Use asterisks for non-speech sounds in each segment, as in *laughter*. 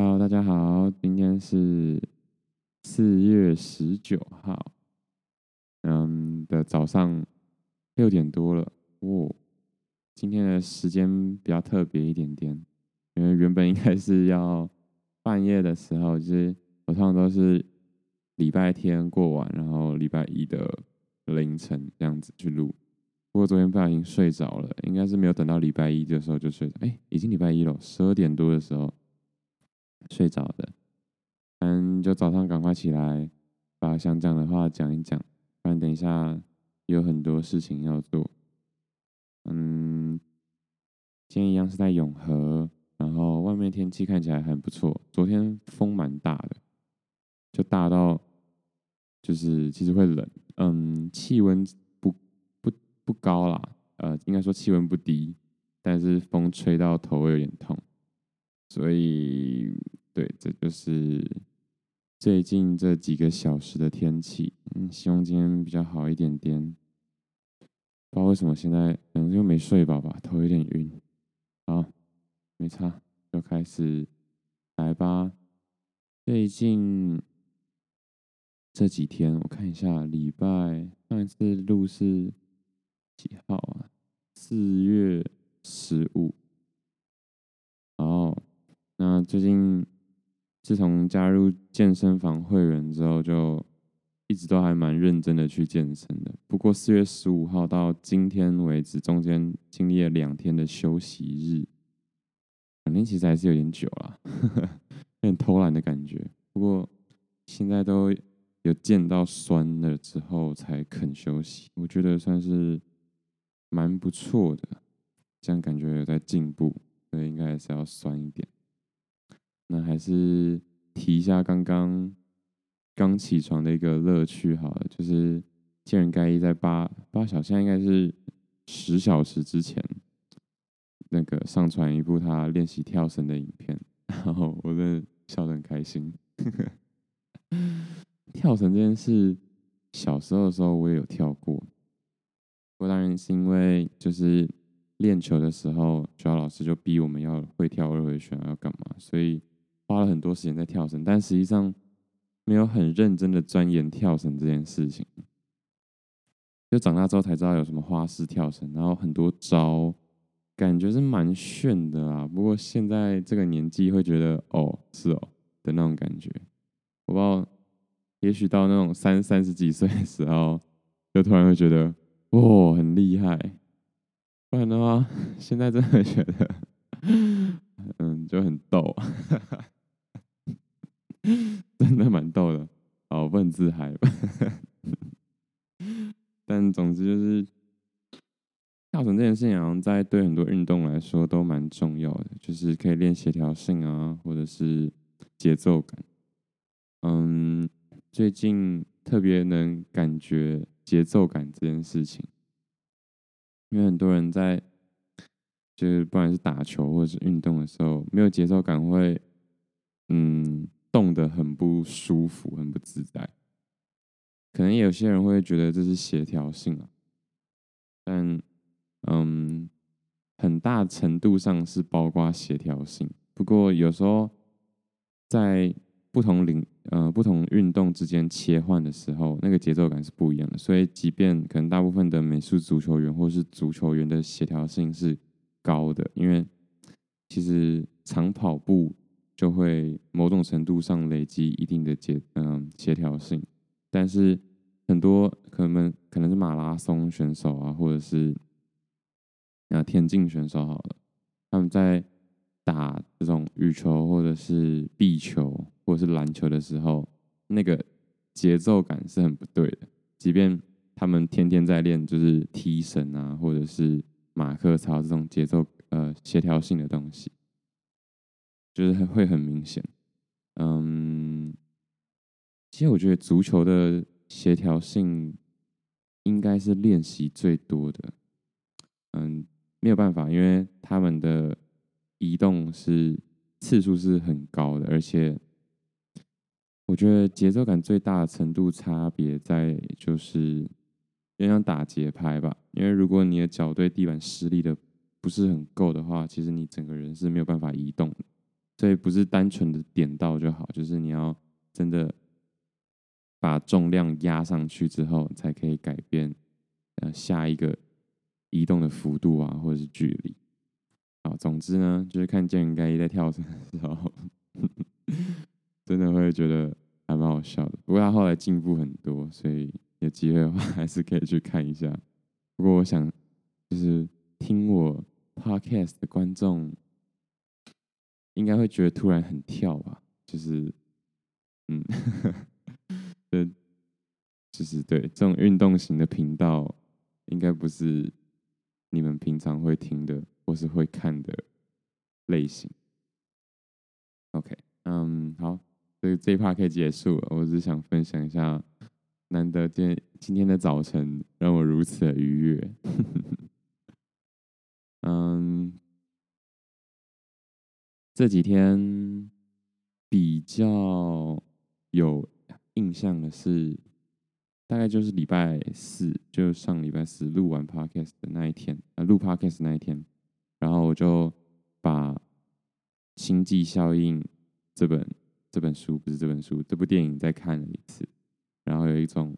Hello，大家好，今天是四月十九号，嗯的早上六点多了。哦，今天的时间比较特别一点点，因为原本应该是要半夜的时候，就是我通常都是礼拜天过完，然后礼拜一的凌晨这样子去录。不过昨天不小心睡着了，应该是没有等到礼拜一的时候就睡着。哎，已经礼拜一了，十二点多的时候睡着的。嗯，就早上赶快起来，把想讲的话讲一讲，不然等一下有很多事情要做。嗯，今天一样是在永和，然后外面天气看起来很不错。昨天风蛮大的，就大到就是其实会冷。嗯，气温。不高啦，呃，应该说气温不低，但是风吹到头会有点痛，所以对，这就是最近这几个小时的天气。嗯，希望今天比较好一点点。不知道为什么现在可能又没睡饱吧，头有点晕。好，没差，就开始来吧。最近这几天我看一下，礼拜上一次录是。几号啊？四月十五。然后，那最近自从加入健身房会员之后，就一直都还蛮认真的去健身的。不过四月十五号到今天为止，中间经历了两天的休息日，两天其实还是有点久了，*laughs* 有点偷懒的感觉。不过现在都有健到酸了之后才肯休息，我觉得算是。蛮不错的，这样感觉有在进步，所以应该还是要酸一点。那还是提一下刚刚刚起床的一个乐趣好了，就是见人盖伊在八八小时，现在应该是十小时之前，那个上传一部他练习跳绳的影片，然后我真的笑得很开心。*laughs* 跳绳这件事，小时候的时候我也有跳过。不过当然是因为就是练球的时候，学校老师就逼我们要会跳二回旋，要干嘛，所以花了很多时间在跳绳，但实际上没有很认真的钻研跳绳这件事情。就长大之后才知道有什么花式跳绳，然后很多招，感觉是蛮炫的啦。不过现在这个年纪会觉得哦，是哦的那种感觉。我不知道，也许到那种三三十几岁的时候，就突然会觉得。哦，很厉害！不然的话，现在真的觉得，*laughs* 嗯，就很逗，*laughs* 真的蛮逗的。好，我不能自嗨吧。*laughs* 但总之就是，跳绳这件事情，好像在对很多运动来说都蛮重要的，就是可以练协调性啊，或者是节奏感。嗯，最近特别能感觉。节奏感这件事情，因为很多人在就是不管是打球或者是运动的时候，没有节奏感会，嗯，动得很不舒服，很不自在。可能有些人会觉得这是协调性啊，但嗯，很大程度上是包括协调性。不过有时候在不同领呃不同运动之间切换的时候，那个节奏感是不一样的。所以，即便可能大部分的美术足球员或是足球员的协调性是高的，因为其实长跑步就会某种程度上累积一定的节嗯协调性。但是很多可能可能是马拉松选手啊，或者是啊田径选手好了，他们在打这种羽球或者是壁球。或者是篮球的时候，那个节奏感是很不对的。即便他们天天在练，就是踢绳啊，或者是马克操这种节奏呃协调性的东西，就是会很明显。嗯，其实我觉得足球的协调性应该是练习最多的。嗯，没有办法，因为他们的移动是次数是很高的，而且。我觉得节奏感最大的程度差别在就是，就像打节拍吧。因为如果你的脚对地板施力的不是很够的话，其实你整个人是没有办法移动的。所以不是单纯的点到就好，就是你要真的把重量压上去之后，才可以改变呃下一个移动的幅度啊，或者是距离。好，总之呢，就是看见人盖伊在跳绳的时候，*laughs* 真的会觉得还蛮好笑的。不过他后来进步很多，所以有机会的话 *laughs* 还是可以去看一下。不过我想，就是听我 podcast 的观众。应该会觉得突然很跳吧，就是，嗯，*laughs* 呃，就是对这种运动型的频道，应该不是你们平常会听的或是会看的类型。OK，嗯，好，所以这一 part 可以结束了。我只是想分享一下，难得今天今天的早晨让我如此的愉悦。*laughs* 嗯。这几天比较有印象的是，大概就是礼拜四，就上礼拜四录完 podcast 的那一天，啊，录 podcast 那一天，然后我就把《星际效应》这本这本书，不是这本书，这部电影再看了一次，然后有一种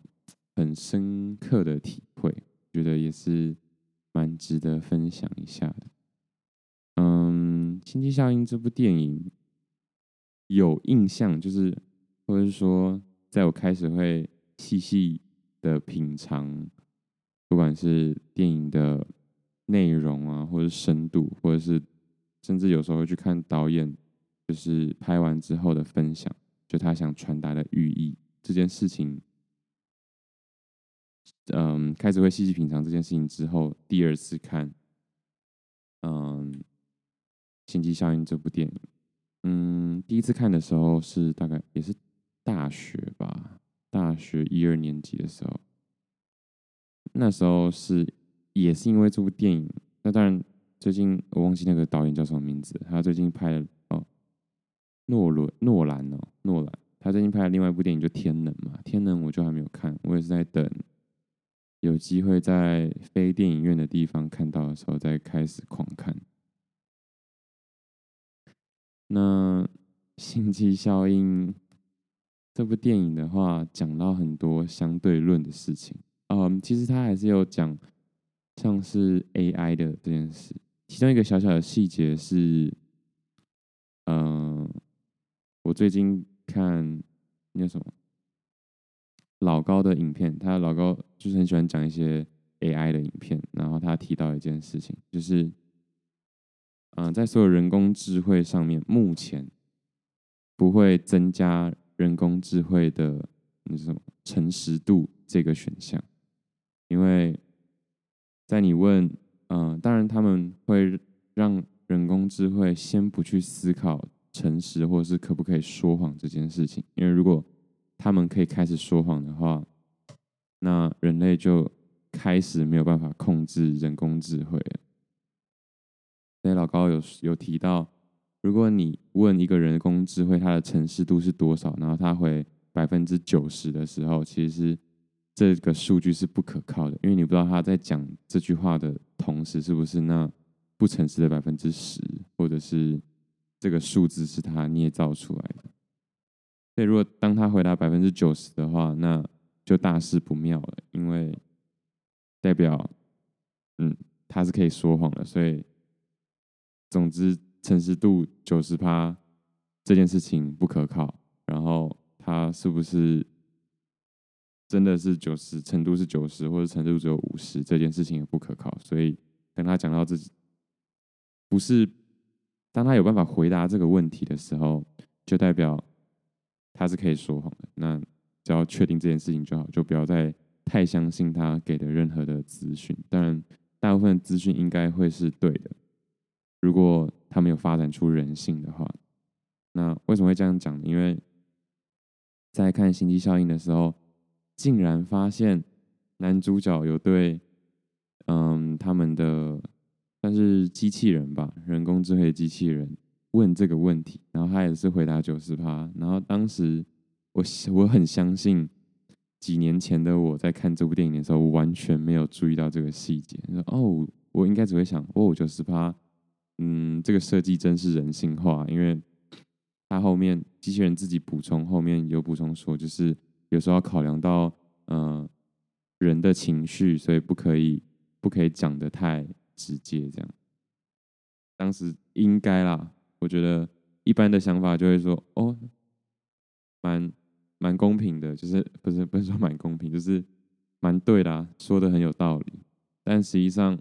很深刻的体会，觉得也是蛮值得分享一下的。嗯，《星际效应》这部电影有印象，就是或者是说，在我开始会细细的品尝，不管是电影的内容啊，或者深度，或者是甚至有时候会去看导演，就是拍完之后的分享，就他想传达的寓意这件事情，嗯，开始会细细品尝这件事情之后，第二次看，嗯。《星际效应》这部电影，嗯，第一次看的时候是大概也是大学吧，大学一二年级的时候。那时候是也是因为这部电影，那当然最近我忘记那个导演叫什么名字，他最近拍了哦，诺伦诺兰哦，诺兰，他最近拍了另外一部电影就《天能》嘛，《天能》我就还没有看，我也是在等有机会在非电影院的地方看到的时候再开始狂看。那《星际效应》*laughs* 这部电影的话，讲到很多相对论的事情。嗯，其实它还是有讲像是 AI 的这件事。其中一个小小的细节是，嗯，我最近看那什么老高的影片，他老高就是很喜欢讲一些 AI 的影片，然后他提到一件事情，就是。嗯、在所有人工智慧上面，目前不会增加人工智慧的那什么诚实度这个选项，因为在你问，嗯、当然他们会让人工智慧先不去思考诚实或是可不可以说谎这件事情，因为如果他们可以开始说谎的话，那人类就开始没有办法控制人工智慧了。所以老高有有提到，如果你问一个人工智慧它的诚实度是多少，然后他回百分之九十的时候，其实这个数据是不可靠的，因为你不知道他在讲这句话的同时是不是那不诚实的百分之十，或者是这个数字是他捏造出来的。所以如果当他回答百分之九十的话，那就大事不妙了，因为代表嗯他是可以说谎的，所以。总之，诚实度九十趴这件事情不可靠。然后，他是不是真的是九十程度是九十，或者程度只有五十，这件事情也不可靠。所以，跟他讲到自己不是当他有办法回答这个问题的时候，就代表他是可以说谎的。那只要确定这件事情就好，就不要再太相信他给的任何的资讯。当然，大部分资讯应该会是对的。如果他没有发展出人性的话，那为什么会这样讲呢？因为在看《星际效应》的时候，竟然发现男主角有对，嗯，他们的算是机器人吧，人工智慧机器人问这个问题，然后他也是回答九十趴。然后当时我我很相信，几年前的我在看这部电影的时候，我完全没有注意到这个细节。说哦，我应该只会想哦，九十趴。嗯，这个设计真是人性化，因为他后面机器人自己补充，后面有补充说，就是有时候要考量到呃人的情绪，所以不可以不可以讲的太直接这样。当时应该啦，我觉得一般的想法就会说，哦，蛮蛮公平的，就是不是不是说蛮公平，就是蛮对的，说的很有道理。但实际上，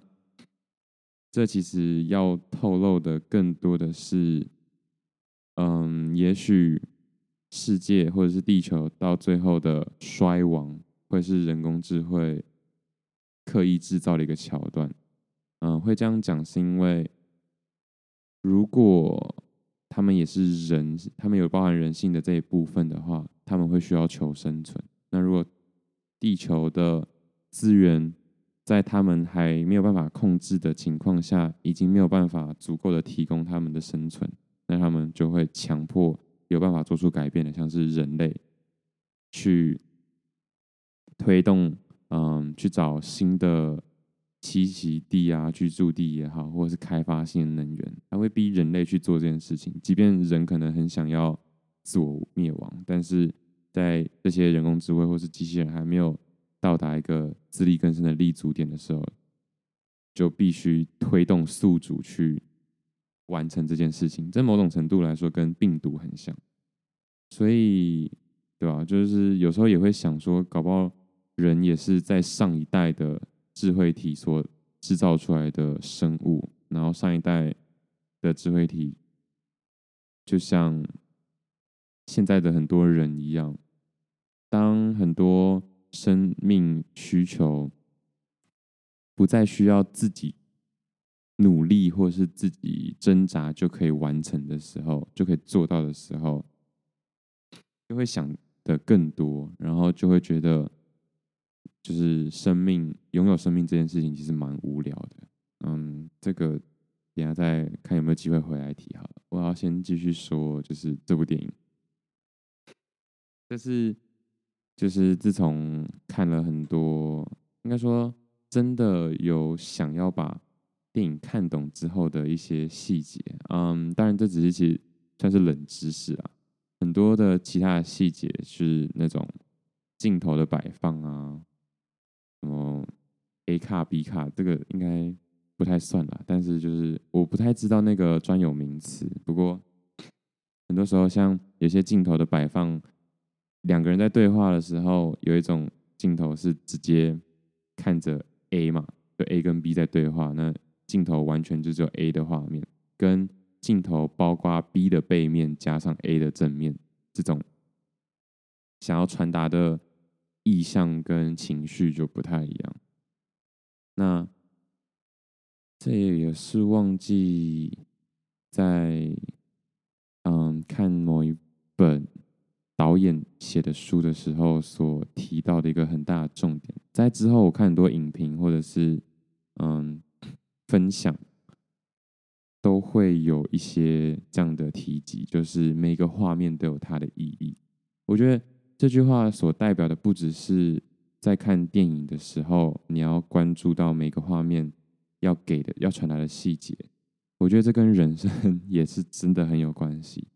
这其实要透露的更多的是。嗯，也许世界或者是地球到最后的衰亡，会是人工智慧刻意制造的一个桥段。嗯，会这样讲是因为，如果他们也是人，他们有包含人性的这一部分的话，他们会需要求生存。那如果地球的资源在他们还没有办法控制的情况下，已经没有办法足够的提供他们的生存。那他们就会强迫有办法做出改变的，像是人类去推动，嗯，去找新的栖息地啊、居住地也好，或者是开发新的能源，他会逼人类去做这件事情。即便人可能很想要自我灭亡，但是在这些人工智慧或是机器人还没有到达一个自力更生的立足点的时候，就必须推动宿主去。完成这件事情，在某种程度来说，跟病毒很像，所以，对吧？就是有时候也会想说，搞不好人也是在上一代的智慧体所制造出来的生物，然后上一代的智慧体，就像现在的很多人一样，当很多生命需求不再需要自己。努力或是自己挣扎就可以完成的时候，就可以做到的时候，就会想的更多，然后就会觉得，就是生命拥有生命这件事情其实蛮无聊的。嗯，这个等下再看有没有机会回来提好了。我要先继续说，就是这部电影，这是就是自从看了很多，应该说真的有想要把。电影看懂之后的一些细节，嗯，当然这只是其实算是冷知识啊。很多的其他的细节是那种镜头的摆放啊，什么 A 卡 B 卡，这个应该不太算啦。但是就是我不太知道那个专有名词。不过很多时候像有些镜头的摆放，两个人在对话的时候，有一种镜头是直接看着 A 嘛，就 A 跟 B 在对话，那。镜头完全就只有 A 的画面，跟镜头包括 B 的背面加上 A 的正面，这种想要传达的意象跟情绪就不太一样。那这也是忘记在嗯看某一本导演写的书的时候所提到的一个很大的重点。在之后我看很多影评或者是嗯。分享都会有一些这样的提及，就是每个画面都有它的意义。我觉得这句话所代表的不只是在看电影的时候，你要关注到每个画面要给的、要传达的细节。我觉得这跟人生 *laughs* 也是真的很有关系。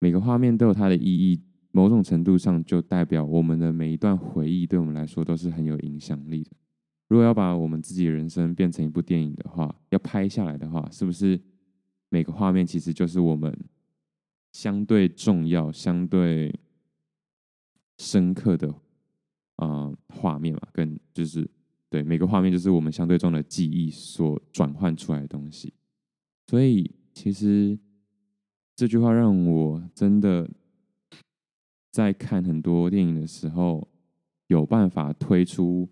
每个画面都有它的意义，某种程度上就代表我们的每一段回忆，对我们来说都是很有影响力的。如果要把我们自己的人生变成一部电影的话，要拍下来的话，是不是每个画面其实就是我们相对重要、相对深刻的啊画面嘛？跟就是对每个画面就是我们相对重的记忆所转换出来的东西。所以其实这句话让我真的在看很多电影的时候有办法推出。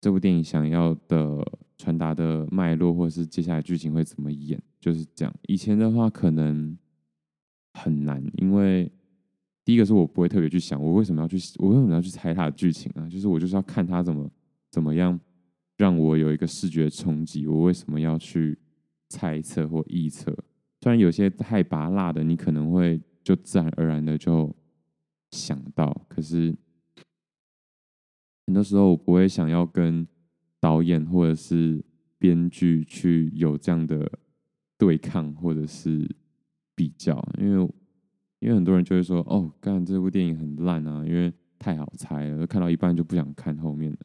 这部电影想要的传达的脉络，或是接下来剧情会怎么演，就是这样。以前的话可能很难，因为第一个是我不会特别去想，我为什么要去，我为什么要去猜它的剧情啊？就是我就是要看它怎么怎么样让我有一个视觉冲击。我为什么要去猜测或臆测？虽然有些太拔辣的，你可能会就自然而然的就想到，可是。很多时候我不会想要跟导演或者是编剧去有这样的对抗或者是比较，因为因为很多人就会说，哦，干这部电影很烂啊，因为太好猜了，看到一半就不想看后面了。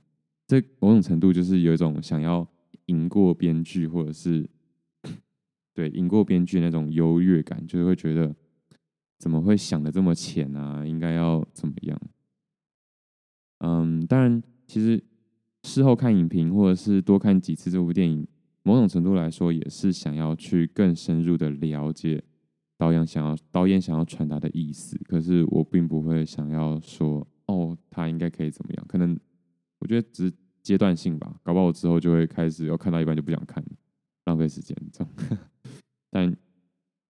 这某种程度就是有一种想要赢过编剧，或者是 *clears throat* 对赢过编剧那种优越感，就是会觉得怎么会想的这么浅啊？应该要怎么样？嗯，当然，其实事后看影评，或者是多看几次这部电影，某种程度来说，也是想要去更深入的了解导演想要导演想要传达的意思。可是我并不会想要说，哦，他应该可以怎么样？可能我觉得只是阶段性吧，搞不好我之后就会开始，要看到一半就不想看，浪费时间这样。*laughs* 但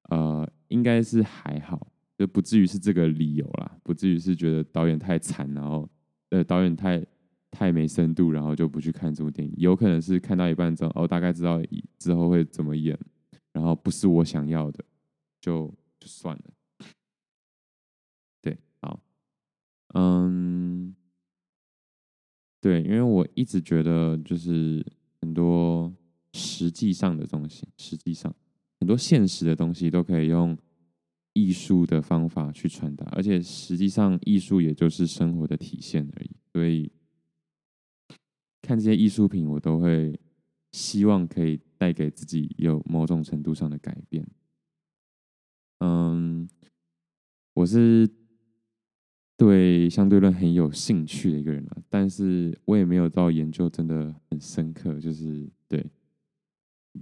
呃，应该是还好，就不至于是这个理由啦，不至于是觉得导演太惨，然后。呃，导演太太没深度，然后就不去看这部电影。有可能是看到一半之后，哦，大概知道之后会怎么演，然后不是我想要的，就就算了。对，好，嗯，对，因为我一直觉得，就是很多实际上的东西，实际上很多现实的东西都可以用。艺术的方法去传达，而且实际上艺术也就是生活的体现而已。所以看这些艺术品，我都会希望可以带给自己有某种程度上的改变。嗯，我是对相对论很有兴趣的一个人啊，但是我也没有到研究真的很深刻，就是对，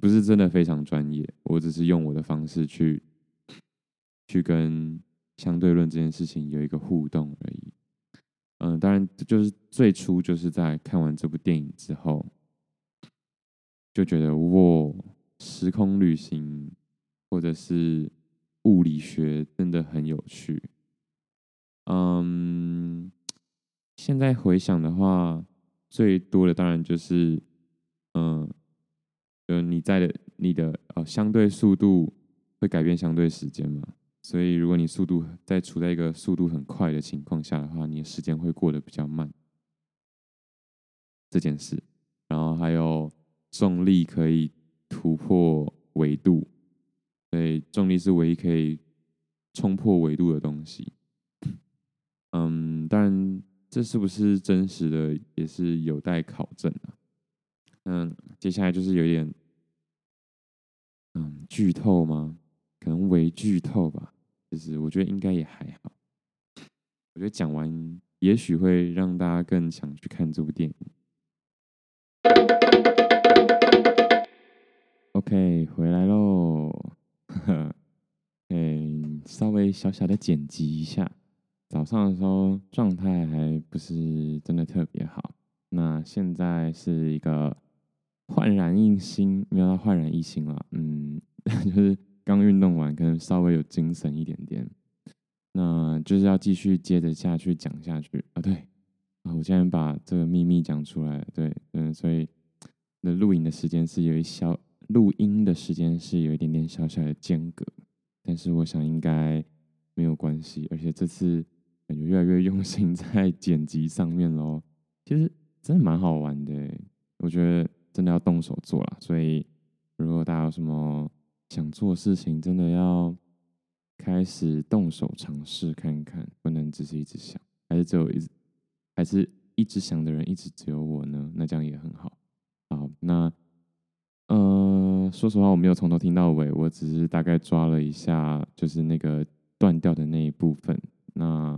不是真的非常专业。我只是用我的方式去。去跟相对论这件事情有一个互动而已。嗯，当然，就是最初就是在看完这部电影之后，就觉得哇，时空旅行或者是物理学真的很有趣。嗯，现在回想的话，最多的当然就是，嗯，就你在的你的呃相对速度会改变相对时间嘛。所以，如果你速度在处在一个速度很快的情况下的话，你的时间会过得比较慢。这件事，然后还有重力可以突破维度，所以重力是唯一可以冲破维度的东西。嗯，当然，这是不是真实的也是有待考证啊。嗯，接下来就是有点嗯剧透吗？可能微剧透吧，就是我觉得应该也还好。我觉得讲完，也许会让大家更想去看这部电影。OK，回来喽。*laughs* 嗯，稍微小小的剪辑一下。早上的时候状态还不是真的特别好，那现在是一个焕然一新，没有到焕然一新了。嗯，*laughs* 就是。刚运动完，可能稍微有精神一点点，那就是要继续接着下去讲下去啊。对啊，我现在把这个秘密讲出来，对，嗯，所以那录影的时间是有一小录音的时间是有一点点小小的间隔，但是我想应该没有关系，而且这次感觉越来越用心 *laughs* 在剪辑上面喽。其实真的蛮好玩的，我觉得真的要动手做了，所以如果大家有什么。想做事情，真的要开始动手尝试看看，不能只是一直想，还是只有一直，还是一直想的人一直只有我呢？那这样也很好。好，那呃，说实话，我没有从头听到尾，我只是大概抓了一下，就是那个断掉的那一部分。那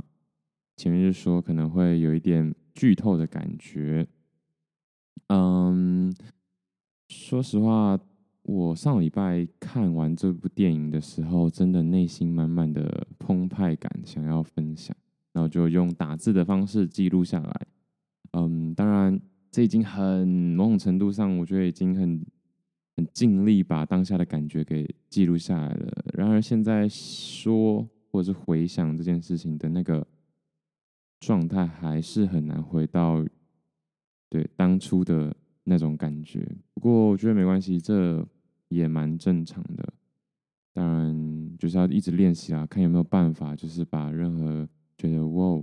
前面就说可能会有一点剧透的感觉。嗯，说实话。我上礼拜看完这部电影的时候，真的内心满满的澎湃感，想要分享，然后就用打字的方式记录下来。嗯，当然，这已经很某种程度上，我觉得已经很很尽力把当下的感觉给记录下来了。然而，现在说或者是回想这件事情的那个状态，还是很难回到对当初的那种感觉。不过，我觉得没关系，这。也蛮正常的，当然就是要一直练习啊，看有没有办法，就是把任何觉得哇，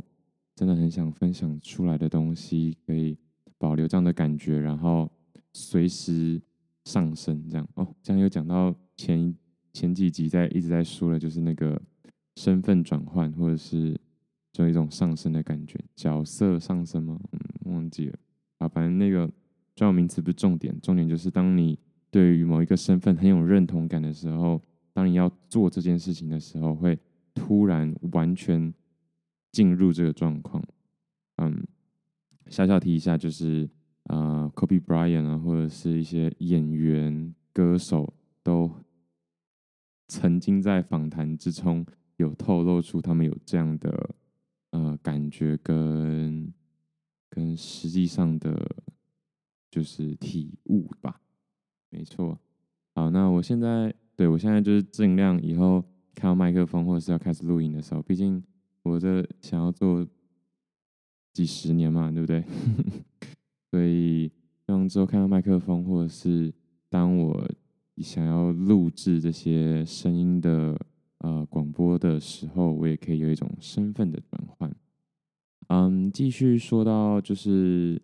真的很想分享出来的东西，可以保留这样的感觉，然后随时上升这样哦。这样又讲到前前几集在一直在说的，就是那个身份转换，或者是就一种上升的感觉，角色上升吗？嗯，忘记了啊，反正那个专有名词不是重点，重点就是当你对于某一个身份很有认同感的时候，当你要做这件事情的时候，会突然完全进入这个状况。嗯，小小提一下，就是啊，呃，Kobe Bryant 啊，或者是一些演员、歌手，都曾经在访谈之中有透露出他们有这样的呃感觉跟跟实际上的就是体悟吧。没错。好，那我现在对我现在就是尽量以后看到麦克风或者是要开始录音的时候，毕竟我这想要做。几十年嘛，对不对？*laughs* 所以，让之后看到麦克风，或者是当我想要录制这些声音的呃广播的时候，我也可以有一种身份的转换。嗯，继续说到就是《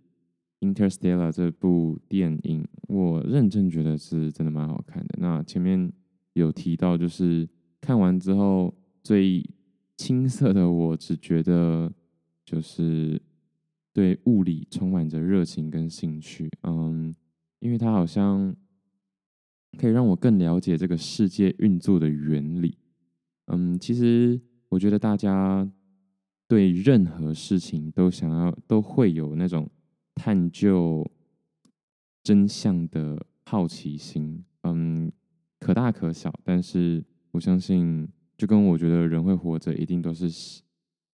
Interstellar》这部电影，我认真觉得是真的蛮好看的。那前面有提到，就是看完之后最青涩的我，只觉得。就是对物理充满着热情跟兴趣，嗯，因为它好像可以让我更了解这个世界运作的原理，嗯，其实我觉得大家对任何事情都想要都会有那种探究真相的好奇心，嗯，可大可小，但是我相信，就跟我觉得人会活着，一定都是。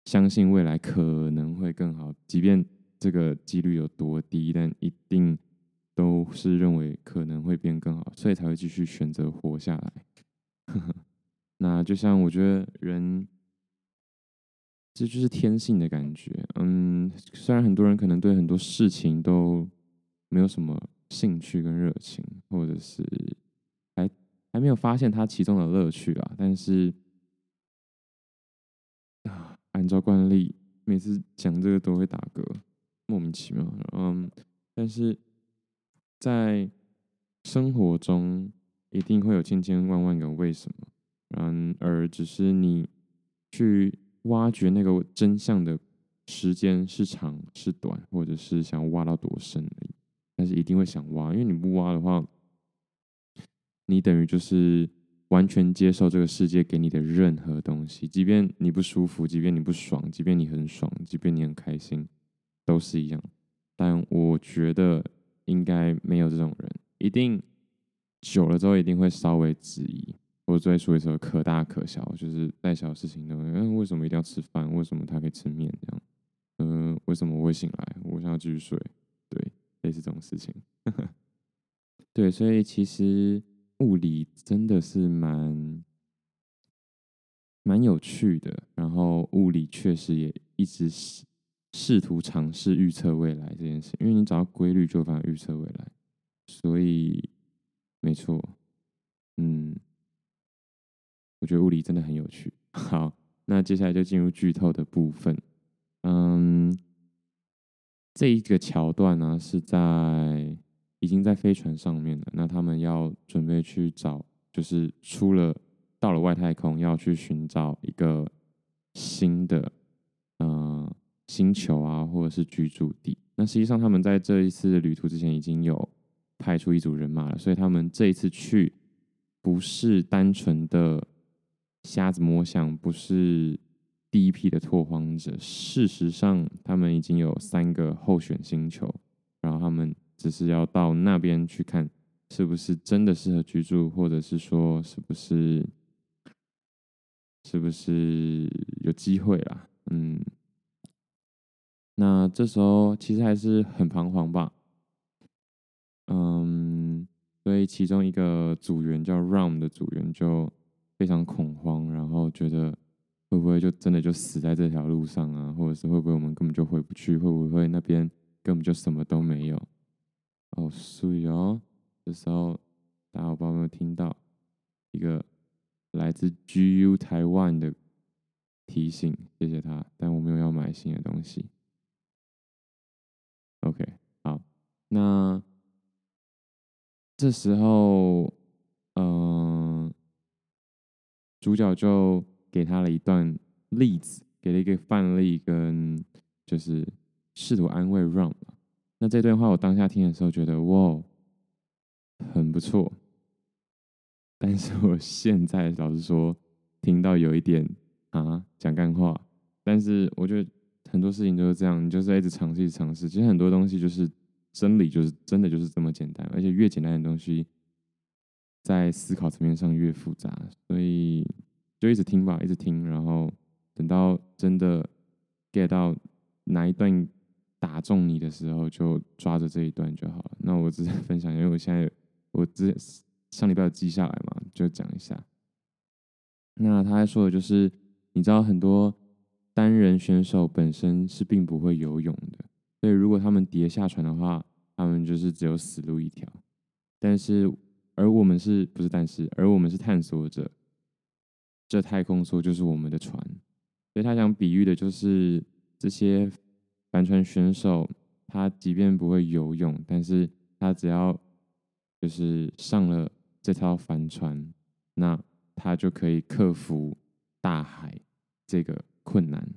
相信未来可能会更好，即便这个几率有多低，但一定都是认为可能会变更好，所以才会继续选择活下来。*laughs* 那就像我觉得人，这就是天性的感觉。嗯，虽然很多人可能对很多事情都没有什么兴趣跟热情，或者是还还没有发现它其中的乐趣啊，但是。按照惯例，每次讲这个都会打嗝，莫名其妙。嗯，但是在生活中一定会有千千万万个为什么，然而只是你去挖掘那个真相的时间是长是短，或者是想挖到多深而已。但是一定会想挖，因为你不挖的话，你等于就是。完全接受这个世界给你的任何东西，即便你不舒服，即便你不爽，即便你很爽，即便你很开心，都是一样。但我觉得应该没有这种人，一定久了之后一定会稍微质疑，或者再说一说可大可小，就是再小的事情都，嗯，为什么一定要吃饭？为什么他可以吃面？这样，嗯、为什么我会醒来？我想要继续睡，对，类似这种事情。*laughs* 对，所以其实。物理真的是蛮蛮有趣的，然后物理确实也一直试试图尝试预测未来这件事，因为你找到规律就有办法预测未来，所以没错，嗯，我觉得物理真的很有趣。好，那接下来就进入剧透的部分。嗯，这一个桥段呢是在。已经在飞船上面了，那他们要准备去找，就是出了到了外太空，要去寻找一个新的呃星球啊，或者是居住地。那实际上他们在这一次旅途之前已经有派出一组人马了，所以他们这一次去不是单纯的瞎子摸象，不是第一批的拓荒者。事实上，他们已经有三个候选星球，然后他们。只是要到那边去看，是不是真的适合居住，或者是说，是不是，是不是有机会啦？嗯，那这时候其实还是很彷徨吧。嗯，所以其中一个组员叫 Ram 的组员就非常恐慌，然后觉得会不会就真的就死在这条路上啊？或者是会不会我们根本就回不去？会不会那边根本就什么都没有？哦，所以哦，这时候大家有没有听到一个来自 GU 台湾的提醒？谢谢他，但我没有要买新的东西。OK，好，那这时候，嗯、主角就给他了一段例子，给了一个范例，跟就是试图安慰 Ron。那这段话我当下听的时候觉得哇，很不错。但是我现在老实说，听到有一点啊讲干话。但是我觉得很多事情都是这样，你就是一直尝试尝试。其实很多东西就是真理，就是真的就是这么简单。而且越简单的东西，在思考层面上越复杂。所以就一直听吧，一直听，然后等到真的 get 到哪一段。打中你的时候，就抓着这一段就好了。那我只是 *laughs* 分享，因为我现在我之上礼拜有记下来嘛，就讲一下。那他还说的就是，你知道很多单人选手本身是并不会游泳的，所以如果他们跌下船的话，他们就是只有死路一条。但是，而我们是不是？但是，而我们是探索者，这太空梭就是我们的船。所以他想比喻的就是这些。帆船选手，他即便不会游泳，但是他只要就是上了这条帆船，那他就可以克服大海这个困难。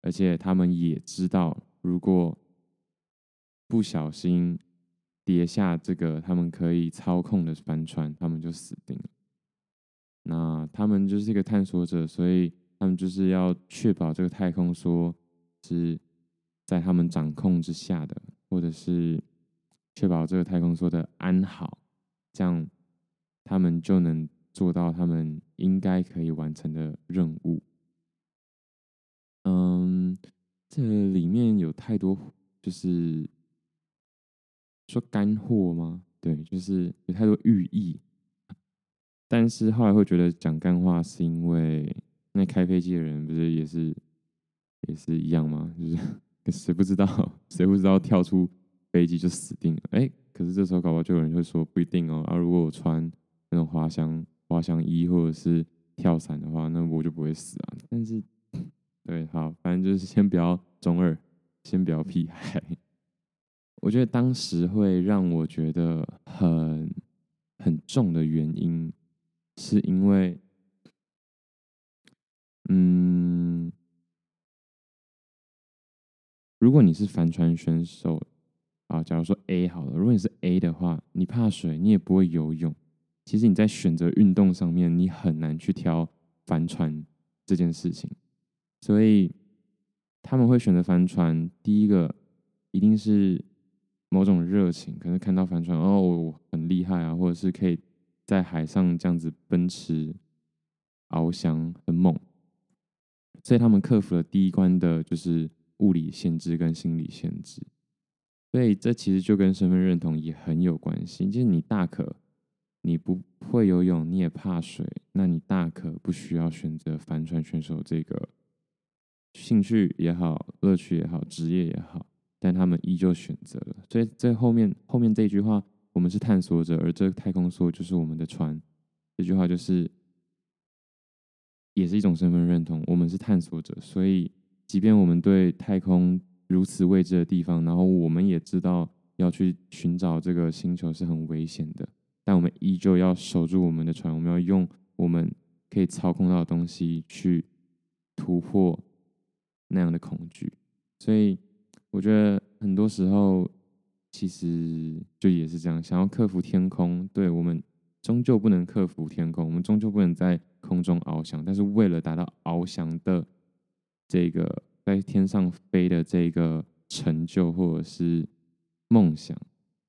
而且他们也知道，如果不小心跌下这个他们可以操控的帆船，他们就死定了。那他们就是一个探索者，所以他们就是要确保这个太空梭是。在他们掌控之下的，或者是确保这个太空梭的安好，这样他们就能做到他们应该可以完成的任务。嗯，这里面有太多，就是说干货吗？对，就是有太多寓意。但是后来会觉得讲干话，是因为那开飞机的人不是也是也是一样吗？就是。*laughs* 谁不知道？谁不知道跳出飞机就死定了？哎，可是这时候搞不好就有人会说不一定哦。啊，如果我穿那种滑翔滑翔衣或者是跳伞的话，那我就不会死啊。但是，*laughs* 对，好，反正就是先不要中二，先不要屁孩。我觉得当时会让我觉得很很重的原因，是因为，嗯。如果你是帆船选手啊，假如说 A 好了，如果你是 A 的话，你怕水，你也不会游泳。其实你在选择运动上面，你很难去挑帆船这件事情。所以他们会选择帆船，第一个一定是某种热情，可能看到帆船哦，我很厉害啊，或者是可以在海上这样子奔驰、翱翔，很猛。所以他们克服了第一关的，就是。物理限制跟心理限制，所以这其实就跟身份认同也很有关系。就是你大可你不会游泳，你也怕水，那你大可不需要选择帆船选手这个兴趣也好、乐趣也好、职业也好，但他们依旧选择了。所以在后面后面这句话，我们是探索者，而这太空梭就是我们的船。这句话就是也是一种身份认同，我们是探索者，所以。即便我们对太空如此未知的地方，然后我们也知道要去寻找这个星球是很危险的，但我们依旧要守住我们的船，我们要用我们可以操控到的东西去突破那样的恐惧。所以我觉得很多时候其实就也是这样，想要克服天空，对，我们终究不能克服天空，我们终究不能在空中翱翔，但是为了达到翱翔的。这个在天上飞的这个成就或者是梦想，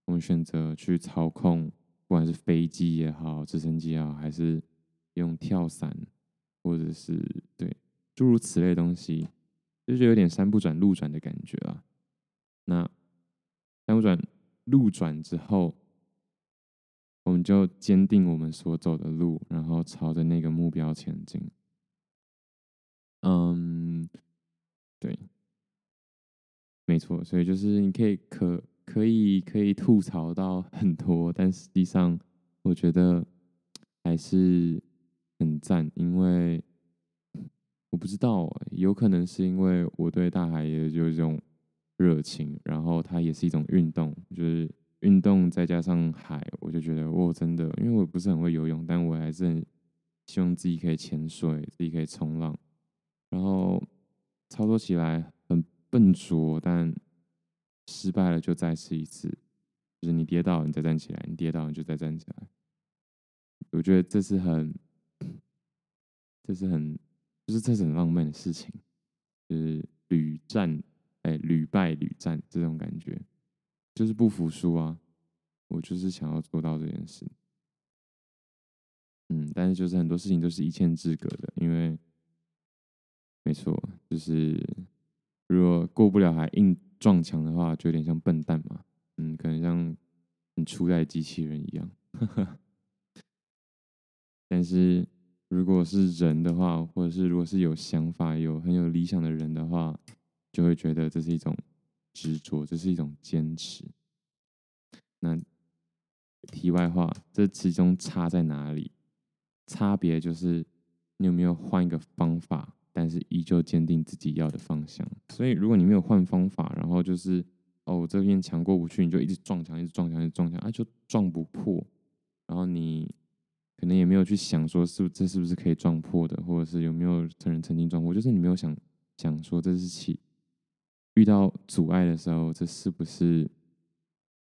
我们选择去操控，不管是飞机也好，直升机也好，还是用跳伞，或者是对诸如此类的东西，就是有点山不转路转的感觉啊。那山不转路转之后，我们就坚定我们所走的路，然后朝着那个目标前进。嗯，对，没错，所以就是你可以可可以可以吐槽到很多，但实际上我觉得还是很赞，因为 *laughs* 我不知道，有可能是因为我对大海也有这种热情，然后它也是一种运动，就是运动再加上海，我就觉得我真的，因为我不是很会游泳，但我还是很希望自己可以潜水，自己可以冲浪，然后操作起来很笨拙，但失败了就再试一次，就是你跌倒你再站起来，你跌倒你就再站起来。我觉得这是很，这是很，就是这是很浪漫的事情，就是屡战，哎，屡败屡战这种感觉，就是不服输啊！我就是想要做到这件事。嗯，但是就是很多事情都是一线之隔的，因为没错，就是如果过不了还硬撞墙的话，就有点像笨蛋嘛。嗯，可能像很初代机器人一样。*laughs* 但是如果是人的话，或者是如果是有想法、有很有理想的人的话，就会觉得这是一种执着，这是一种坚持。那题外话，这其中差在哪里？差别就是你有没有换一个方法，但是依旧坚定自己要的方向。所以，如果你没有换方法，然后就是哦，这面墙过不去，你就一直撞墙，一直撞墙，一直撞墙，啊，就撞不破。然后你可能也没有去想说，是不这是不是可以撞破的，或者是有没有人曾经撞破，就是你没有想想说这是起遇到阻碍的时候，这是不是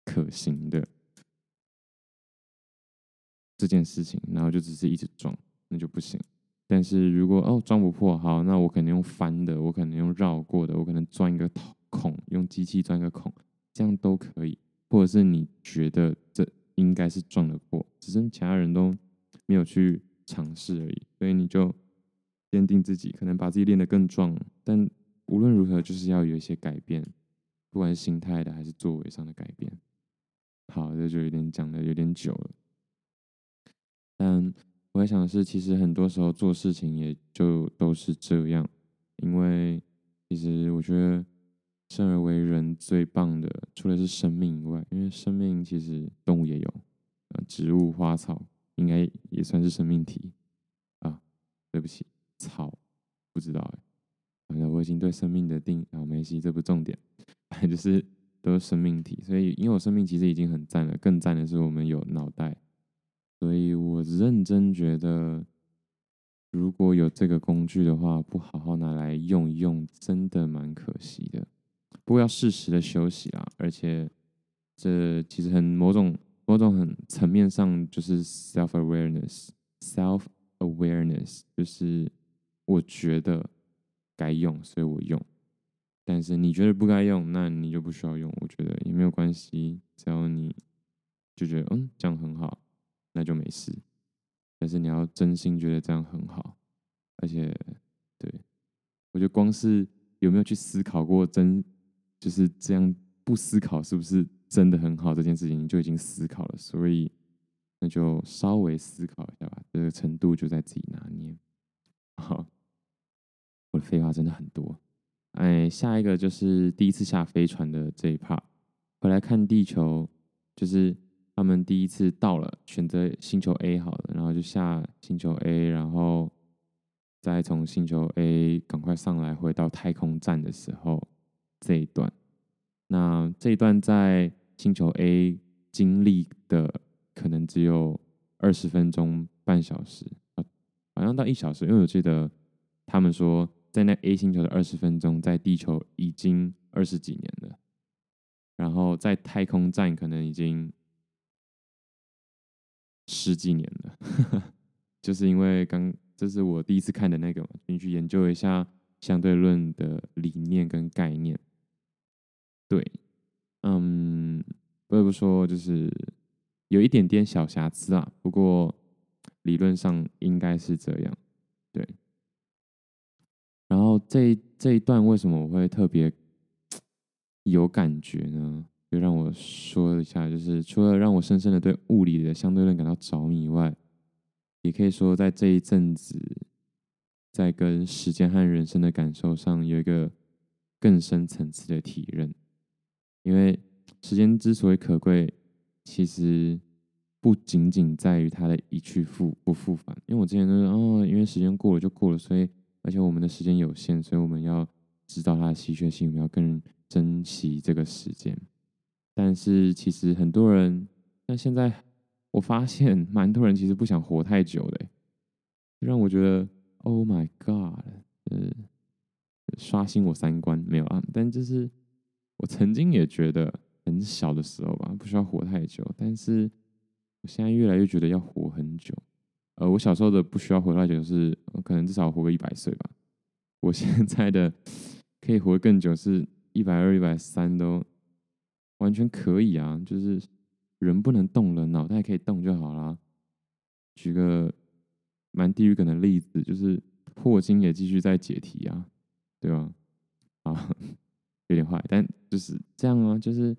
可行的？这件事情，然后就只是一直撞，那就不行。但是如果哦撞不破，好，那我可能用翻的，我可能用绕过的，我可能钻一个孔，用机器钻个孔，这样都可以。或者是你觉得这应该是撞得破，只是其他人都没有去尝试而已，所以你就坚定自己，可能把自己练得更壮。但无论如何，就是要有一些改变，不管是心态的还是作为上的改变。好，这就有点讲的有点久了。但我在想的是，其实很多时候做事情也就都是这样，因为其实我觉得生而为人最棒的，除了是生命以外，因为生命其实动物也有，植物、花草应该也算是生命体啊。对不起，草不知道哎，反正我已经对生命的定啊梅西，这不重点，就是都是生命体，所以因为我生命其实已经很赞了，更赞的是我们有脑袋。所以我认真觉得，如果有这个工具的话，不好好拿来用一用，真的蛮可惜的。不过要适时的休息啊，而且这其实很某种某种很层面上就是 self awareness，self awareness 就是我觉得该用，所以我用。但是你觉得不该用，那你就不需要用，我觉得也没有关系，只要你就觉得嗯，这样很好。那就没事，但是你要真心觉得这样很好，而且，对，我觉得光是有没有去思考过真就是这样不思考是不是真的很好这件事情，你就已经思考了，所以那就稍微思考一下吧，这个程度就在自己拿捏。*laughs* 好，我的废话真的很多，哎，下一个就是第一次下飞船的这一 part，回来看地球就是。他们第一次到了，选择星球 A 好了，然后就下星球 A，然后再从星球 A 赶快上来回到太空站的时候，这一段，那这一段在星球 A 经历的可能只有二十分钟、半小时，好像到一小时，因为我记得他们说在那 A 星球的二十分钟，在地球已经二十几年了，然后在太空站可能已经。十几年了，*laughs* 就是因为刚这是我第一次看的那个嘛，进去研究一下相对论的理念跟概念。对，嗯，不得不说就是有一点点小瑕疵啊，不过理论上应该是这样。然后这这一段为什么我会特别有感觉呢？就让我说一下，就是除了让我深深的对物理的相对论感到着迷以外，也可以说在这一阵子，在跟时间和人生的感受上有一个更深层次的体认。因为时间之所以可贵，其实不仅仅在于它的一去复不复返。因为我之前都说哦，因为时间过了就过了，所以而且我们的时间有限，所以我们要知道它的稀缺性，我们要更珍惜这个时间。但是其实很多人，那现在我发现蛮多人其实不想活太久的，让我觉得 Oh my God，呃，刷新我三观没有啊？但就是我曾经也觉得很小的时候吧，不需要活太久，但是我现在越来越觉得要活很久。呃，我小时候的不需要活太久是可能至少活个一百岁吧。我现在的可以活更久，是一百二、一百三都完全可以啊，就是人不能动了，脑袋可以动就好啦。举个蛮地狱梗的例子，就是霍金也继续在解题啊，对吧？*laughs* 啊，有点坏，但就是这样啊，就是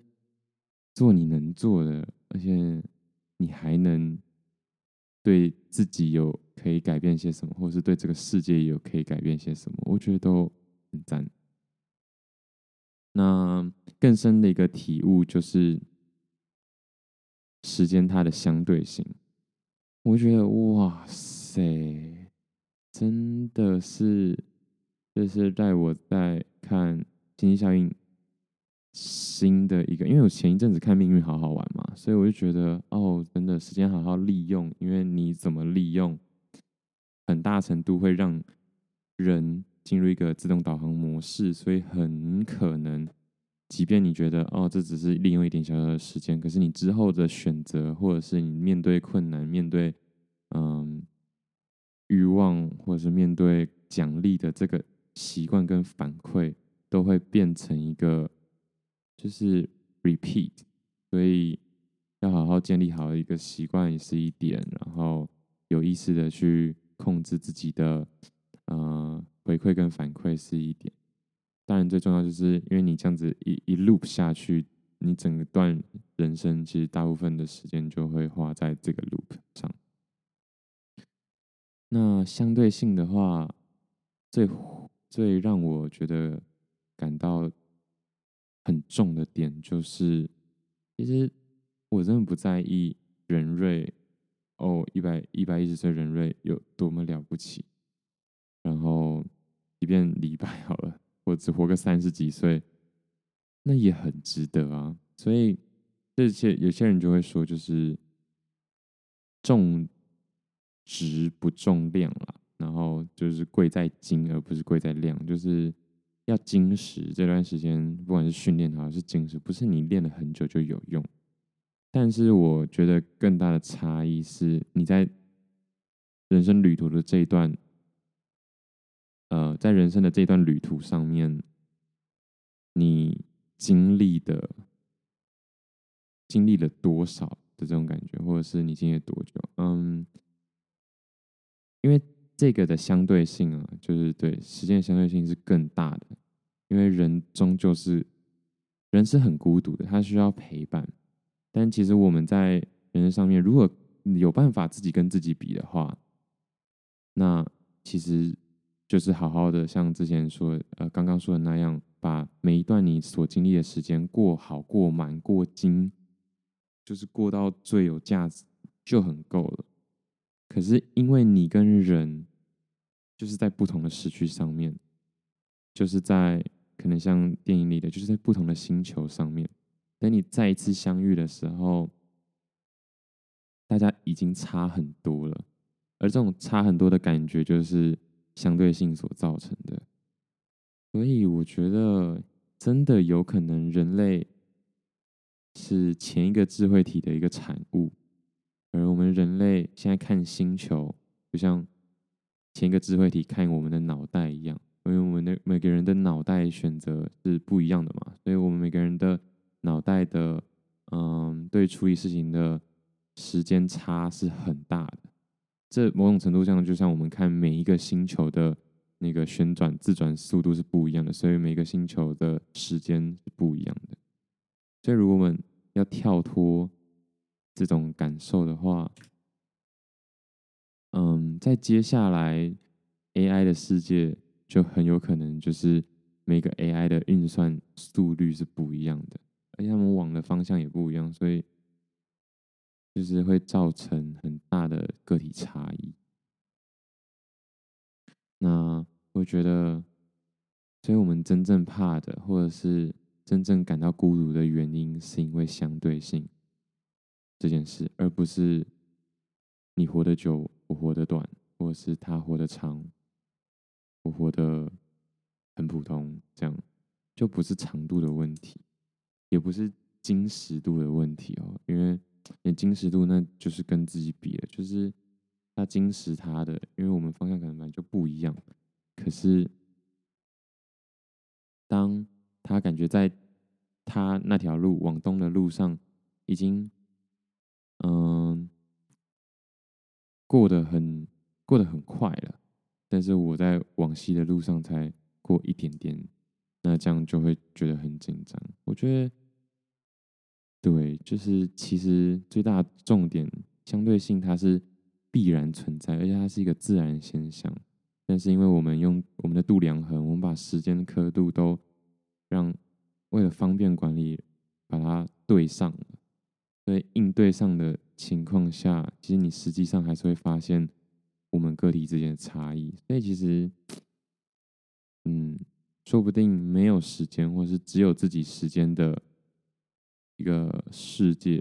做你能做的，而且你还能对自己有可以改变些什么，或是对这个世界有可以改变些什么，我觉得都很赞。那更深的一个体悟就是时间它的相对性。我觉得哇塞，真的是，这是在我在看经济效应新的一个，因为我前一阵子看《命运好好玩》嘛，所以我就觉得哦，真的时间好好利用，因为你怎么利用，很大程度会让人进入一个自动导航模式，所以很可能。即便你觉得哦，这只是利用一点小小的时间，可是你之后的选择，或者是你面对困难、面对嗯欲望，或者是面对奖励的这个习惯跟反馈，都会变成一个就是 repeat。所以要好好建立好一个习惯也是一点，然后有意识的去控制自己的呃回馈跟反馈是一点。当然，最重要就是因为你这样子一一 loop 下去，你整个段人生其实大部分的时间就会花在这个 loop 上。那相对性的话，最最让我觉得感到很重的点就是，其实我真的不在意人瑞哦，一百一百一十岁人瑞有多么了不起，然后即便李白好了。我只活个三十几岁，那也很值得啊。所以这些有些人就会说，就是重质不重量啦，然后就是贵在精而不是贵在量，就是要精实。这段时间不管是训练还是精实，不是你练了很久就有用。但是我觉得更大的差异是，你在人生旅途的这一段。呃，在人生的这段旅途上面，你经历的经历了多少的这种感觉，或者是你经历了多久？嗯，因为这个的相对性啊，就是对时间相对性是更大的。因为人终究是人是很孤独的，他需要陪伴。但其实我们在人生上面，如果有办法自己跟自己比的话，那其实。就是好好的，像之前说，呃，刚刚说的那样，把每一段你所经历的时间过好、过满、过精，就是过到最有价值就很够了。可是因为你跟人，就是在不同的时区上面，就是在可能像电影里的，就是在不同的星球上面，等你再一次相遇的时候，大家已经差很多了，而这种差很多的感觉就是。相对性所造成的，所以我觉得真的有可能人类是前一个智慧体的一个产物，而我们人类现在看星球，就像前一个智慧体看我们的脑袋一样，因为我们的每个人的脑袋选择是不一样的嘛，所以我们每个人的脑袋的嗯，对处理事情的时间差是很大的。这某种程度上，就像我们看每一个星球的那个旋转自转速度是不一样的，所以每个星球的时间是不一样的。所以，如果我们要跳脱这种感受的话，嗯，在接下来 AI 的世界就很有可能就是每个 AI 的运算速率是不一样的，而且他们往的方向也不一样，所以。就是会造成很大的个体差异。那我觉得，所以我们真正怕的，或者是真正感到孤独的原因，是因为相对性这件事，而不是你活得久，我活得短，或者是他活得长，我活得很普通，这样就不是长度的问题，也不是精实度的问题哦。因为你精实度那就是跟自己比了，就是他精实他的，因为我们方向可能本来就不一样。可是当他感觉在他那条路往东的路上已经嗯过得很过得很快了，但是我在往西的路上才过一点点，那这样就会觉得很紧张。我觉得对，就是其实最大重点相对性它是必然存在，而且它是一个自然现象。但是因为我们用我们的度量衡，我们把时间刻度都让为了方便管理，把它对上了。所以应对上的情况下，其实你实际上还是会发现我们个体之间的差异。所以其实，嗯，说不定没有时间，或者是只有自己时间的一个世界，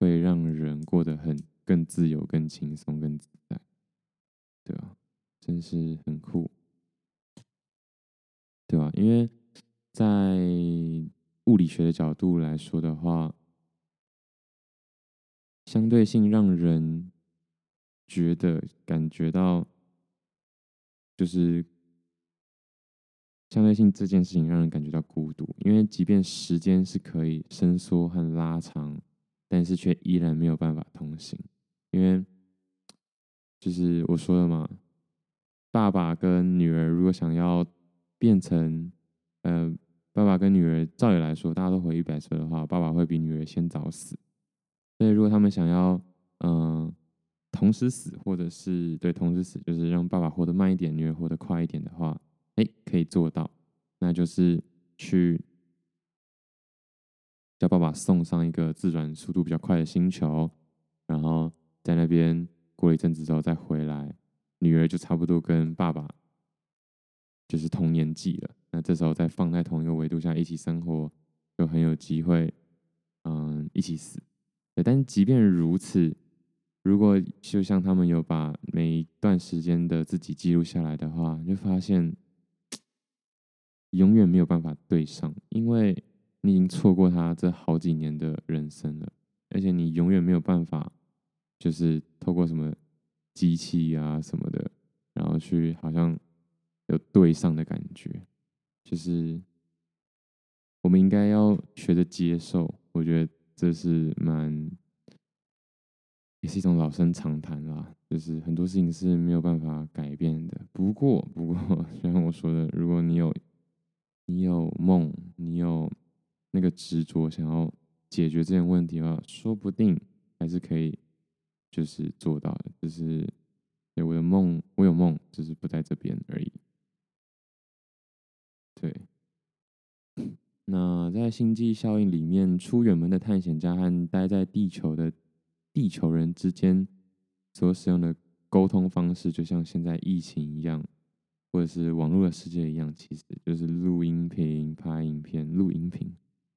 会让人过得很更自由、更轻松、更自在，对吧？真是很酷，对吧？因为在物理学的角度来说的话，相对性让人觉得感觉到，就是相对性这件事情让人感觉到孤独，因为即便时间是可以伸缩和拉长，但是却依然没有办法通行，因为就是我说的嘛。爸爸跟女儿如果想要变成，呃，爸爸跟女儿，照理来说，大家都活一百岁的话，爸爸会比女儿先早死。所以，如果他们想要，嗯、同时死，或者是对同时死，就是让爸爸活得慢一点，女儿活得快一点的话，哎，可以做到。那就是去叫爸爸送上一个自转速度比较快的星球，然后在那边过了一阵子之后再回来。女儿就差不多跟爸爸就是同年纪了，那这时候再放在同一个维度下一起生活，就很有机会，嗯，一起死。但即便如此，如果就像他们有把每一段时间的自己记录下来的话，你就发现永远没有办法对上，因为你已经错过他这好几年的人生了，而且你永远没有办法，就是透过什么。机器啊什么的，然后去好像有对上的感觉，就是我们应该要学着接受。我觉得这是蛮，也是一种老生常谈啦。就是很多事情是没有办法改变的。不过，不过，*laughs* 就像我说的，如果你有你有梦，你有那个执着，想要解决这件问题的话，说不定还是可以。就是做到的，就是对我的梦，我有梦，只是不在这边而已。那在星际效应里面，出远门的探险家和待在地球的地球人之间所使用的沟通方式，就像现在疫情一样，或者是网络的世界一样，其实就是录音频、拍影片、录音频、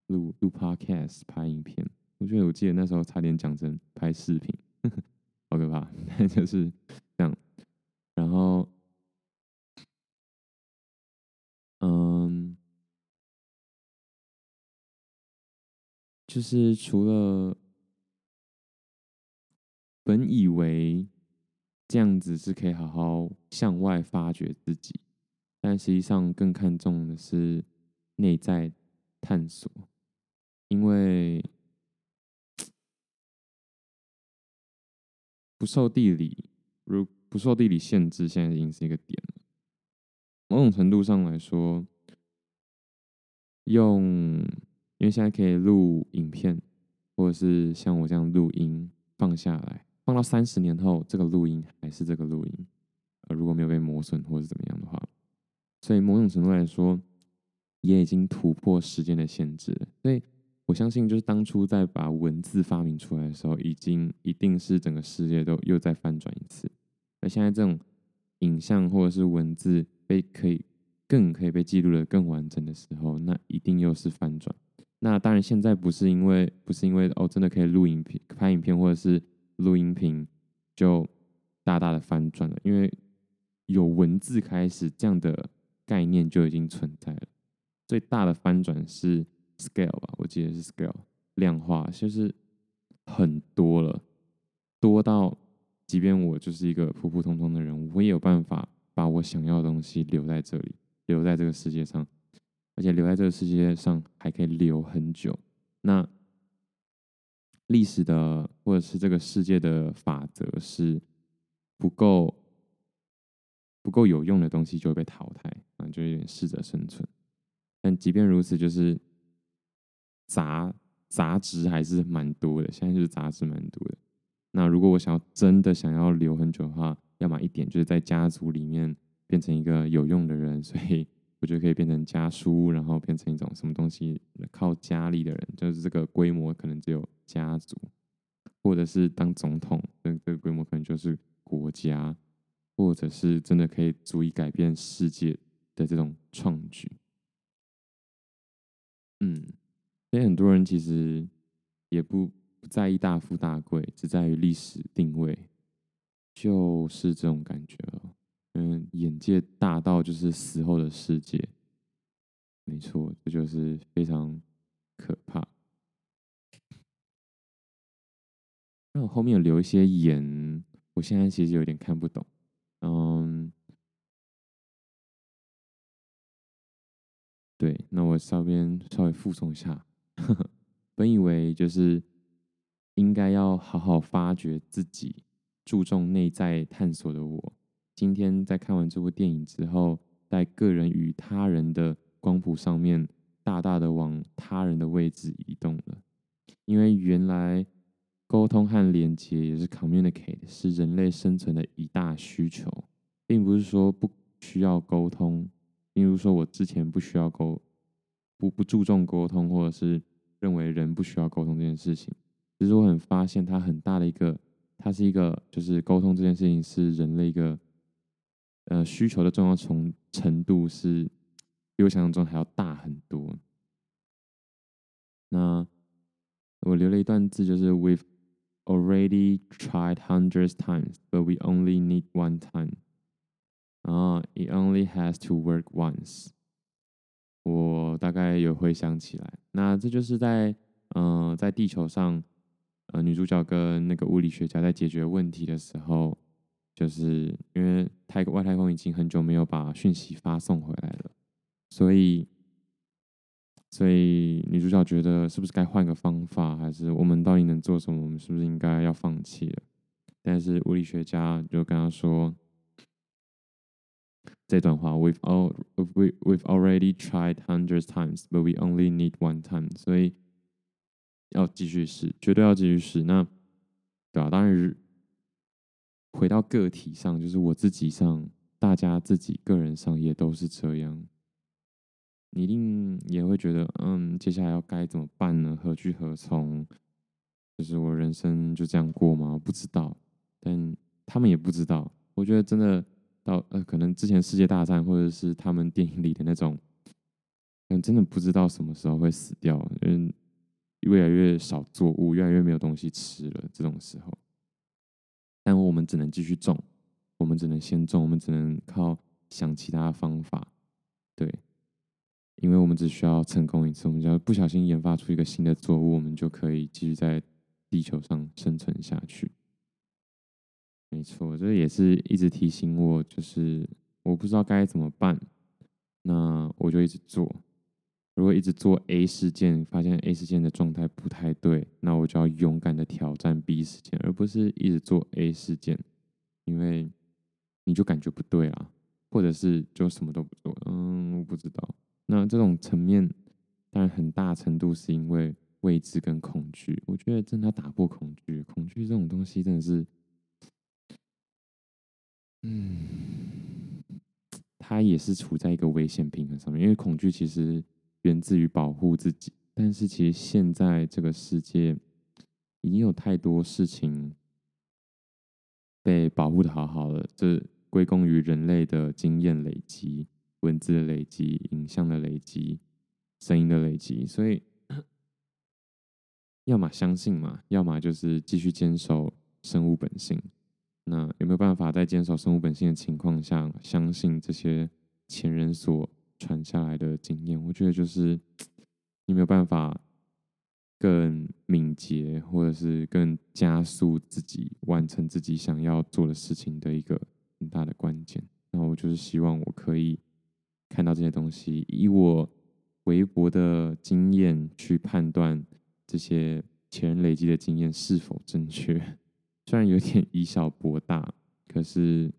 录录 podcast、拍影片。我觉得我记得那时候差点讲成拍视频。*laughs* 好可怕，*laughs* 就是这样。然后，就是除了本以为这样子是可以好好向外发掘自己，但实际上更看重的是内在探索，因为。*tsk* 不受地理，如不受地理限制，现在已经是一个点了。某种程度上来说，用因为现在可以录影片，或者是像我这样录音放下来，放到三十年后，这个录音还是这个录音，而如果没有被磨损或者怎么样的话，所以某种程度来说，也已经突破时间的限制了。所以。我相信，就是当初在把文字发明出来的时候，已经一定是整个世界都又再翻转一次。而现在这种影像或者是文字被可以更可以被记录的更完整的时候，那一定又是翻转。那当然，现在不是因为不是因为哦，真的可以录影片、拍影片或者是录音频，就大大的翻转了，因为有文字开始，这样的概念就已经存在了。最大的翻转是 scale 吧，我记得是 scale 量化，就是很多了，多到即便我就是一个普普通通的人，我也有办法把我想要的东西留在这里，留在这个世界上，而且留在这个世界上还可以留很久。那历史的或者是这个世界的法则是不够不够有用的东西就会被淘汰啊，就有点适者生存。但即便如此，就是杂杂质还是蛮多的。现在就是杂质蛮多的。那如果我想要真的想要留很久的话，要么一点就是在家族里面变成一个有用的人，所以我觉得可以变成家书，然后变成一种什么东西靠家里的人，就是这个规模可能只有家族，或者是当总统，这这个规模可能就是国家，或者是真的可以足以改变世界的这种创举。嗯，所以很多人其实也不不在意大富大贵，只在于历史定位，就是这种感觉了。嗯，眼界大到就是死后的世界，没错，这就是非常可怕。那我后面有留一些言，我现在其实有点看不懂。嗯，对，那我稍微稍微附送一下。*laughs* 本以为就是应该要好好发掘自己，注重内在探索的我。今天在看完这部电影之后，在个人与他人的光谱上面，大大的往他人的位置移动了。因为原来沟通和连接也是 communicate，是人类生存的一大需求，并不是说不需要沟通。例如说，我之前不需要沟，不不注重沟通，或者是认为人不需要沟通这件事情。其实我很发现，它很大的一个，它是一个，就是沟通这件事情是人类一个。呃，需求的重要程程度是比我想象中还要大很多。那我留了一段字，就是 We've already tried hundreds times, but we only need one time. 啊，It only has to work once. 我大概有回想起来，那这就是在呃在地球上，呃女主角跟那个物理学家在解决问题的时候。就是因为太外太空已经很久没有把讯息发送回来了，所以，所以女主角觉得是不是该换个方法，还是我们到底能做什么？我们是不是应该要放弃了？但是物理学家就跟她说这段话：We've all we we've already tried hundreds times, but we only need one time。所以要继续试，绝对要继续试。那对啊，当然。回到个体上，就是我自己上，大家自己个人上也都是这样。你一定也会觉得，嗯，接下来要该怎么办呢？何去何从？就是我人生就这样过吗？不知道，但他们也不知道。我觉得真的到呃，可能之前世界大战，或者是他们电影里的那种，嗯，真的不知道什么时候会死掉，嗯，越来越少作物，越来越没有东西吃了，这种时候。但我们只能继续种，我们只能先种，我们只能靠想其他的方法，对，因为我们只需要成功一次，我们只要不小心研发出一个新的作物，我们就可以继续在地球上生存下去。没错，这也是一直提醒我，就是我不知道该怎么办，那我就一直做。如果一直做 A 事件，发现 A 事件的状态不太对，那我就要勇敢的挑战 B 事件，而不是一直做 A 事件，因为你就感觉不对啦，或者是就什么都不做。嗯，我不知道。那这种层面，当然很大程度是因为未知跟恐惧。我觉得真的要打破恐惧，恐惧这种东西真的是，嗯，它也是处在一个危险平衡上面，因为恐惧其实。源自于保护自己，但是其实现在这个世界已经有太多事情被保护的好好的，这归功于人类的经验累积、文字的累积、影像的累积、声音的累积，所以要么相信嘛，要么就是继续坚守生物本性，那有没有办法在坚守生物本性的情况下，相信这些前人所传下来的经验？我觉得就是你没有办法更敏捷，或者是更加速自己完成自己想要做的事情的一个很大的关键。那我就是希望我可以看到这些东西，以我微薄的经验去判断这些前人累积的经验是否正确。虽然有点以小博大，可是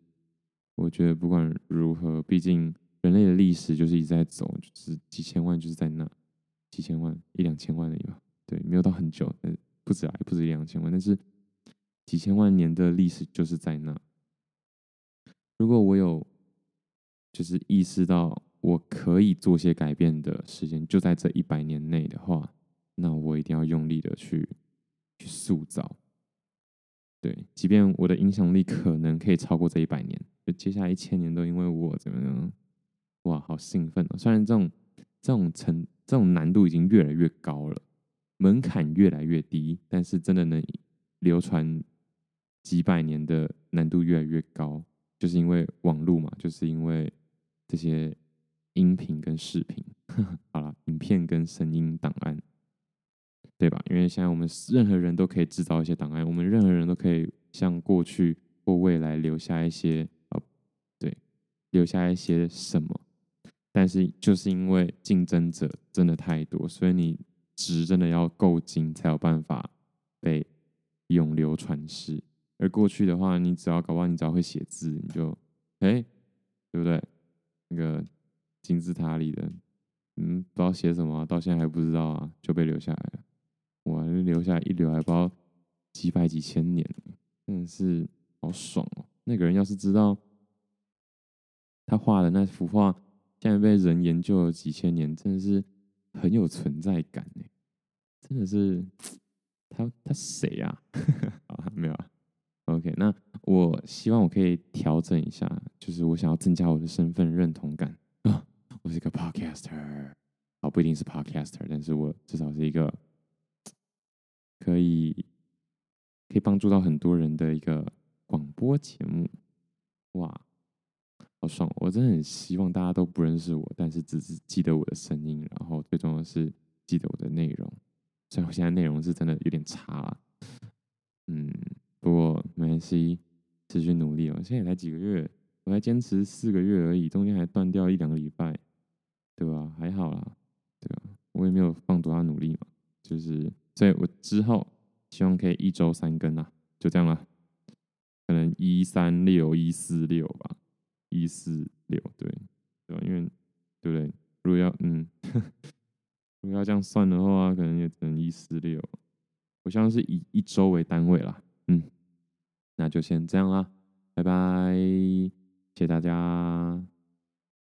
我觉得不管如何，毕竟人类的历史就是一直在走，就是几千万就是在那，几千万一两千万而已吧。对，没有到很久，不止啊，不止一两千万，但是几千万年的历史就是在那。如果我有就是意识到我可以做些改变的时间就在这一百年内的话，那我一定要用力的去去塑造。对，即便我的影响力可能可以超过这一百年，就接下来一千年都因为我怎么样？哇，好兴奋哦！虽然这种这种程这种难度已经越来越高了，门槛越来越低，但是真的能流传几百年的难度越来越高，就是因为网络嘛，就是因为这些音频跟视频，*laughs* 好了，影片跟声音档案。对吧？因为现在我们任何人都可以制造一些档案，我们任何人都可以向过去或未来留下一些呃，对，留下一些什么。但是就是因为竞争者真的太多，所以你值真的要够精才有办法被永流传世。而过去的话，你只要搞不好，你只要会写字，你就哎，对不对？那个金字塔里的，嗯，不知道写什么，到现在还不知道啊，就被留下来了。我还留下一留，还不知道几百几千年，真的是好爽哦！那个人要是知道他画的那幅画现在被人研究了几千年，真的是很有存在感哎！真的是他他谁呀？*laughs* 啊，没有啊。OK，那我希望我可以调整一下，就是我想要增加我的身份认同感啊！*laughs* 我是一个 Podcaster，好，不一定是 Podcaster，但是我至少是一个。可以可以帮助到很多人的一个广播节目，哇，好爽！我真的很希望大家都不认识我，但是只是记得我的声音，然后最重要的是记得我的内容。虽然我现在内容是真的有点差了，嗯，不过没关系，持续努力哦。现在才几个月，我才坚持四个月而已，中间还断掉一两个礼拜，对吧？还好啦，对吧？我也没有放多大努力嘛，就是。所以我之后希望可以一周三更啊，就这样了。可能一三六一四六吧，一四六对对吧？因为对不对？如果要嗯，*laughs* 如果要这样算的话，可能也只能一四六。我希望是以一周为单位啦，嗯，那就先这样啦，拜拜，谢谢大家。